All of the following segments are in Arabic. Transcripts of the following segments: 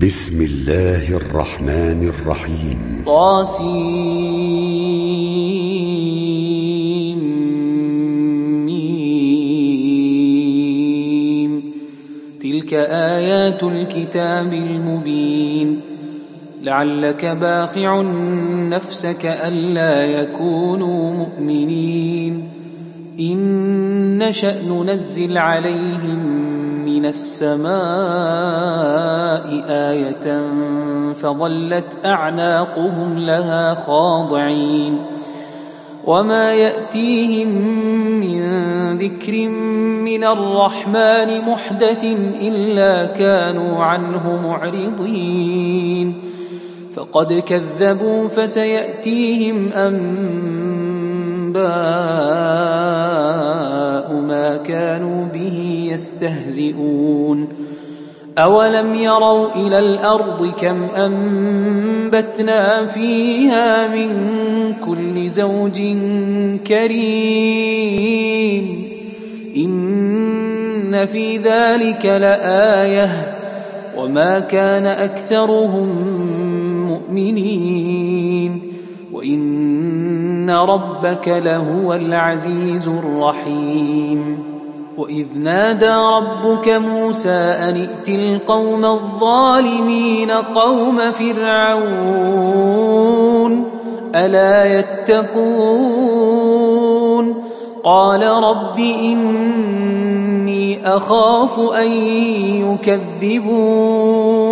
بسم الله الرحمن الرحيم. طاسيم. تلك آيات الكتاب المبين. لعلك باخع نفسك ألا يكونوا مؤمنين. إن نشأ ننزل عليهم من السماء آية فظلت أعناقهم لها خاضعين وما يأتيهم من ذكر من الرحمن محدث إلا كانوا عنه معرضين فقد كذبوا فسيأتيهم أنباء ما كانوا به يستهزئون أولم يروا إلى الأرض كم أنبتنا فيها من كل زوج كريم إن في ذلك لآية وما كان أكثرهم مؤمنين وإن ربك لهو العزيز الرحيم وإذ نادى ربك موسى أن ائت القوم الظالمين قوم فرعون ألا يتقون قال رب إني أخاف أن يكذبون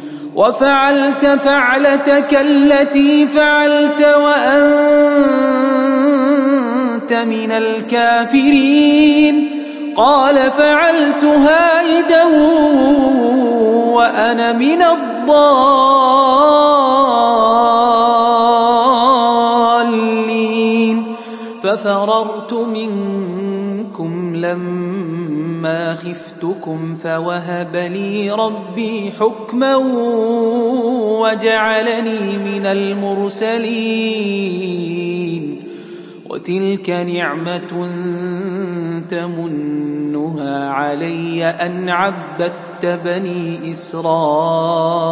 وفعلت فعلتك التي فعلت وأنت من الكافرين. قال فعلتها إذا وأنا من الضالين. ففررت منكم لما خفتكم فوهب لي ربي حكما وجعلني من المرسلين وتلك نعمة تمنها علي أن عبدت بني إسرائيل.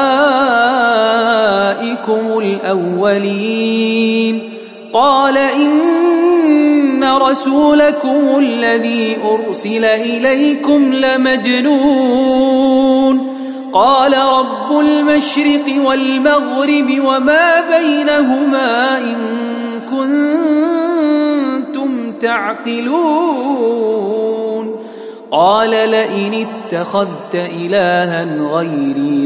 الأولين. قال إن رسولكم الذي أرسل إليكم لمجنون. قال رب المشرق والمغرب وما بينهما إن كنتم تعقلون. قال لئن اتخذت إلها غيري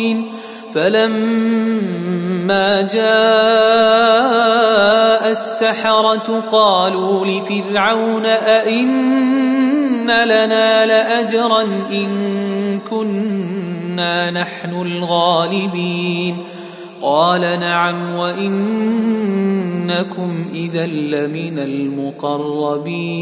فلما جاء السحرة قالوا لفرعون أئن لنا لأجرا إن كنا نحن الغالبين قال نعم وإنكم إذا لمن المقربين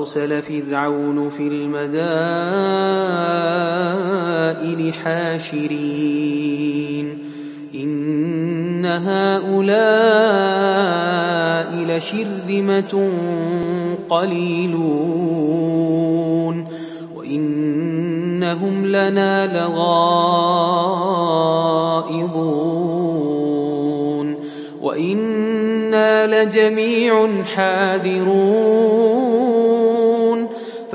فأرسل فرعون في المدائن حاشرين. إن هؤلاء لشرذمة قليلون. وإنهم لنا لغائظون وإنا لجميع حاذرون.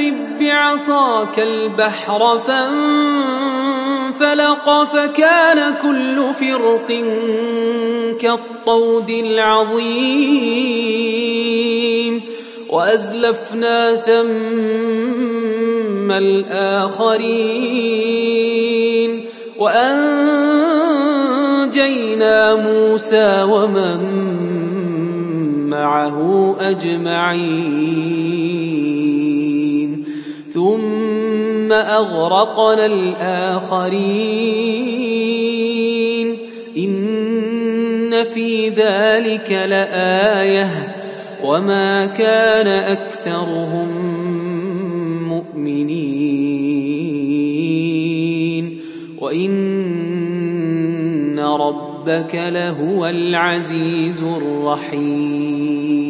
اضرب بعصاك البحر فانفلق فكان كل فرق كالطود العظيم وأزلفنا ثم الآخرين وأنجينا موسى ومن معه أجمعين ثم أغرقنا الآخرين. إن في ذلك لآية. وما كان أكثرهم مؤمنين. وإن ربك لهو العزيز الرحيم.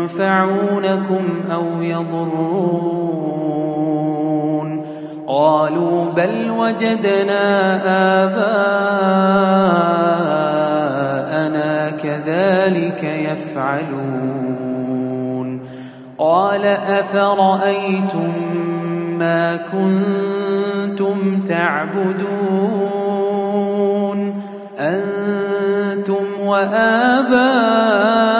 ينفعونكم أو يضرون قالوا بل وجدنا آباءنا كذلك يفعلون قال أفرأيتم ما كنتم تعبدون أنتم وآباؤكم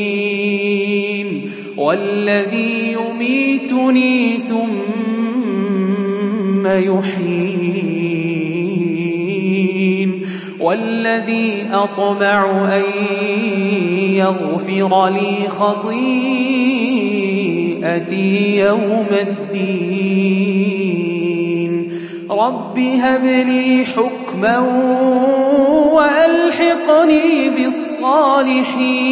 والذي يميتني ثم يحيين والذي أطمع أن يغفر لي خطيئتي يوم الدين رب هب لي حكما وألحقني بالصالحين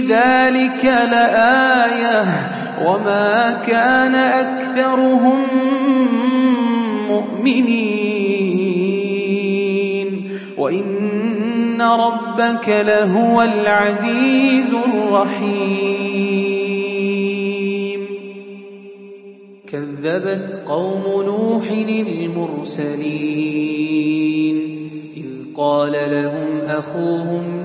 ذلك لآية وما كان أكثرهم مؤمنين وإن ربك لهو العزيز الرحيم كذبت قوم نوح المرسلين إذ قال لهم أخوهم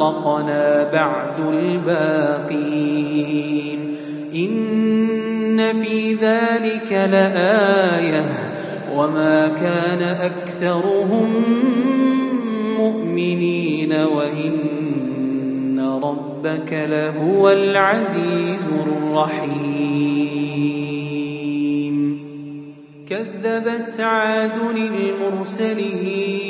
أغرقنا بعد الباقين. إن في ذلك لآية. وما كان أكثرهم مؤمنين. وإن ربك لهو العزيز الرحيم. كذبت عاد المرسلين.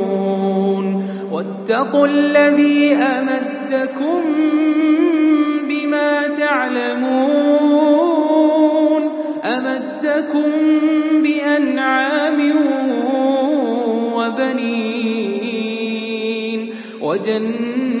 واتقوا الذي أمدكم بما تعلمون أمدكم بأنعام وبنين وجنات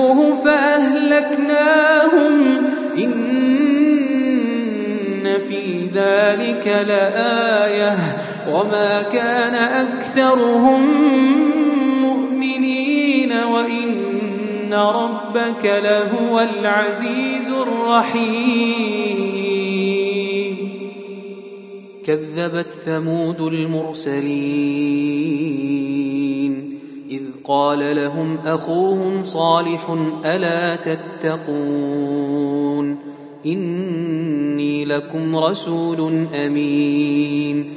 فكذبوه فأهلكناهم. إن في ذلك لآية. وما كان أكثرهم مؤمنين. وإن ربك لهو العزيز الرحيم. كذبت ثمود المرسلين. قال لهم أخوهم صالح ألا تتقون إني لكم رسول أمين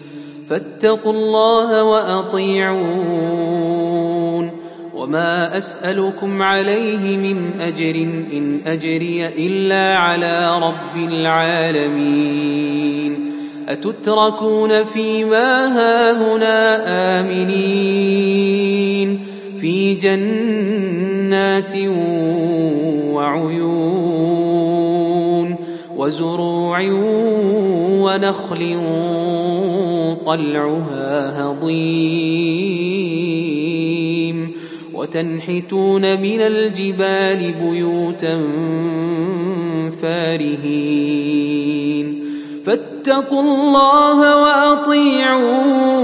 فاتقوا الله وأطيعون وما أسألكم عليه من أجر إن أجري إلا على رب العالمين أتتركون فيما هاهنا آمنين في جنات وعيون وزروع ونخل طلعها هضيم وتنحتون من الجبال بيوتا فارهين فاتقوا الله وأطيعون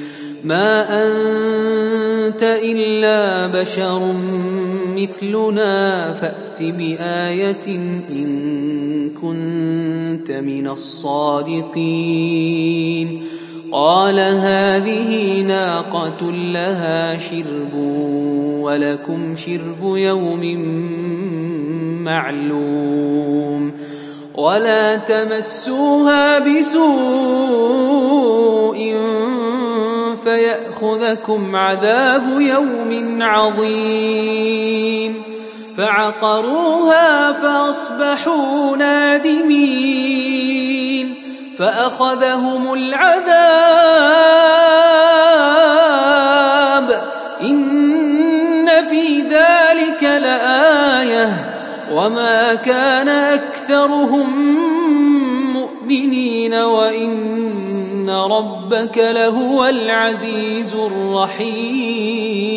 ما أنت إلا بشر مثلنا فأت بآية إن كنت من الصادقين قال هذه ناقة لها شرب ولكم شرب يوم معلوم ولا تمسوها بسوء فيأخذكم عذاب يوم عظيم. فعقروها فأصبحوا نادمين. فأخذهم العذاب. إن في ذلك لآية. وما كان أكثرهم مؤمنين. وإن ربك لهو العزيز الرحيم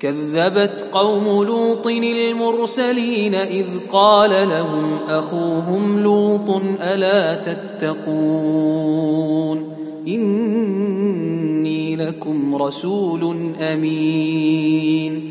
كذبت قوم لوط المرسلين إذ قال لهم أخوهم لوط ألا تتقون إني لكم رسول أمين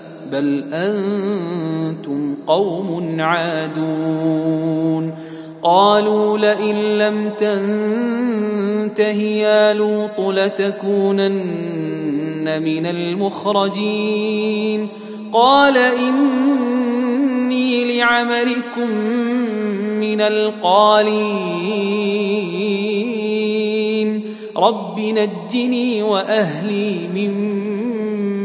بل أنتم قوم عادون قالوا لئن لم تنته يا لوط لتكونن من المخرجين قال إني لعملكم من القالين رب نجني وأهلي مما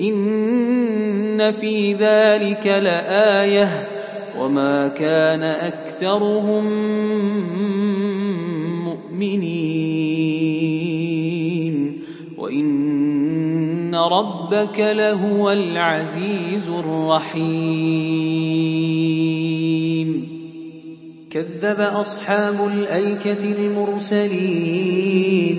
إن في ذلك لآية. وما كان أكثرهم مؤمنين. وإن ربك لهو العزيز الرحيم. كذب أصحاب الأيكة المرسلين.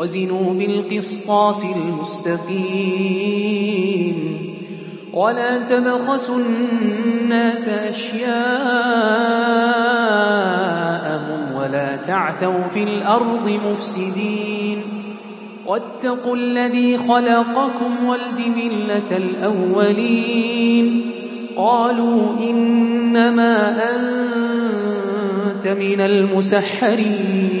وزنوا بالقسطاس المستقيم ولا تبخسوا الناس أشياءهم ولا تعثوا في الأرض مفسدين واتقوا الذي خلقكم والجبلة الأولين قالوا إنما أنت من المسحرين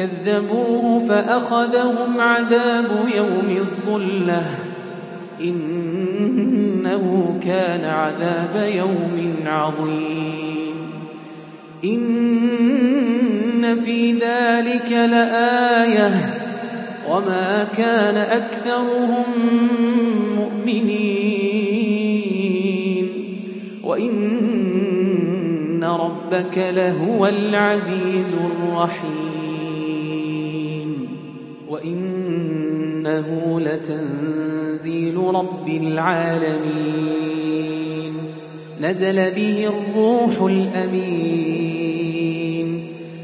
فكذبوه فأخذهم عذاب يوم الظلة. إنه كان عذاب يوم عظيم. إن في ذلك لآية. وما كان أكثرهم مؤمنين. وإن ربك لهو العزيز الرحيم. وإنه لتنزيل رب العالمين نزل به الروح الأمين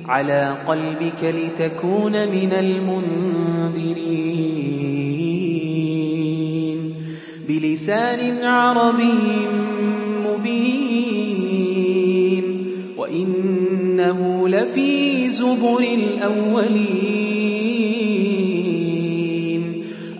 على قلبك لتكون من المنذرين بلسان عربي مبين وإنه لفي زبر الأولين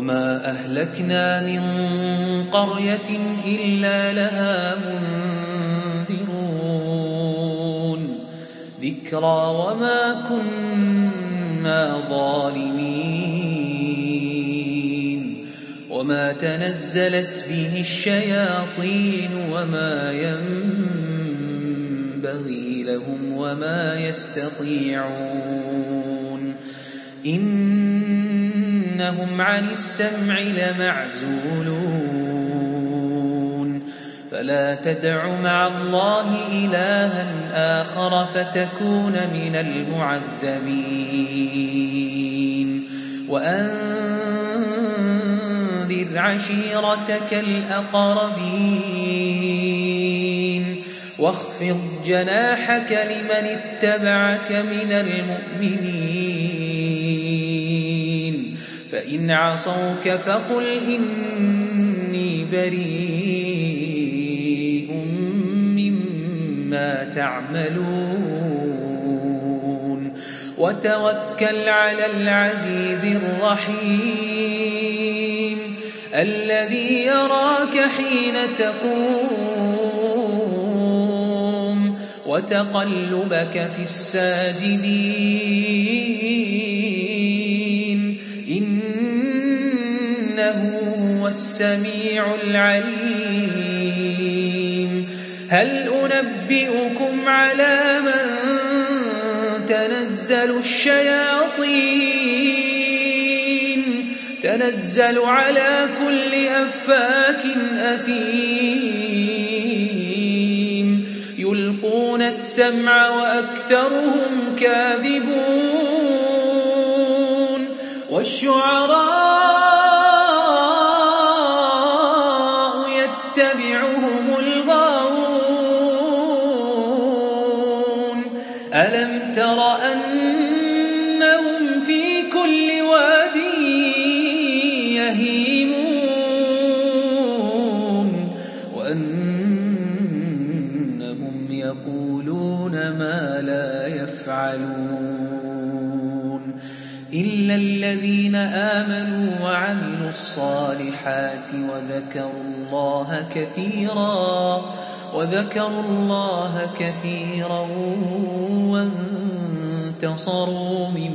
وما أهلكنا من قرية إلا لها منذرون ذكرى وما كنا ظالمين وما تنزلت به الشياطين وما ينبغي لهم وما يستطيعون إنهم عن السمع لمعزولون. فلا تدع مع الله إلها آخر فتكون من المعذبين. وأنذر عشيرتك الأقربين. واخفض جناحك لمن اتبعك من المؤمنين. فإن عصوك فقل إني بريء مما تعملون وتوكل على العزيز الرحيم الذي يراك حين تقوم وتقلبك في الساجدين السميع العليم. هل أنبئكم على من تنزل الشياطين؟ تنزل على كل أفاك أثيم. يلقون السمع وأكثرهم كاذبون. والشعراء ألم تر أنهم في كل واد يهيمون وأنهم يقولون ما لا يفعلون إلا الذين آمنوا وعملوا الصالحات وذكروا الله كثيرا وذكروا الله كثيرا وانتصروا من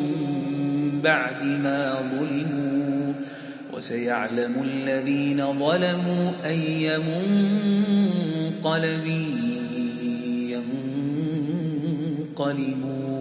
بعد ما ظلموا. وسيعلم الذين ظلموا أي منقلب ينقلبون.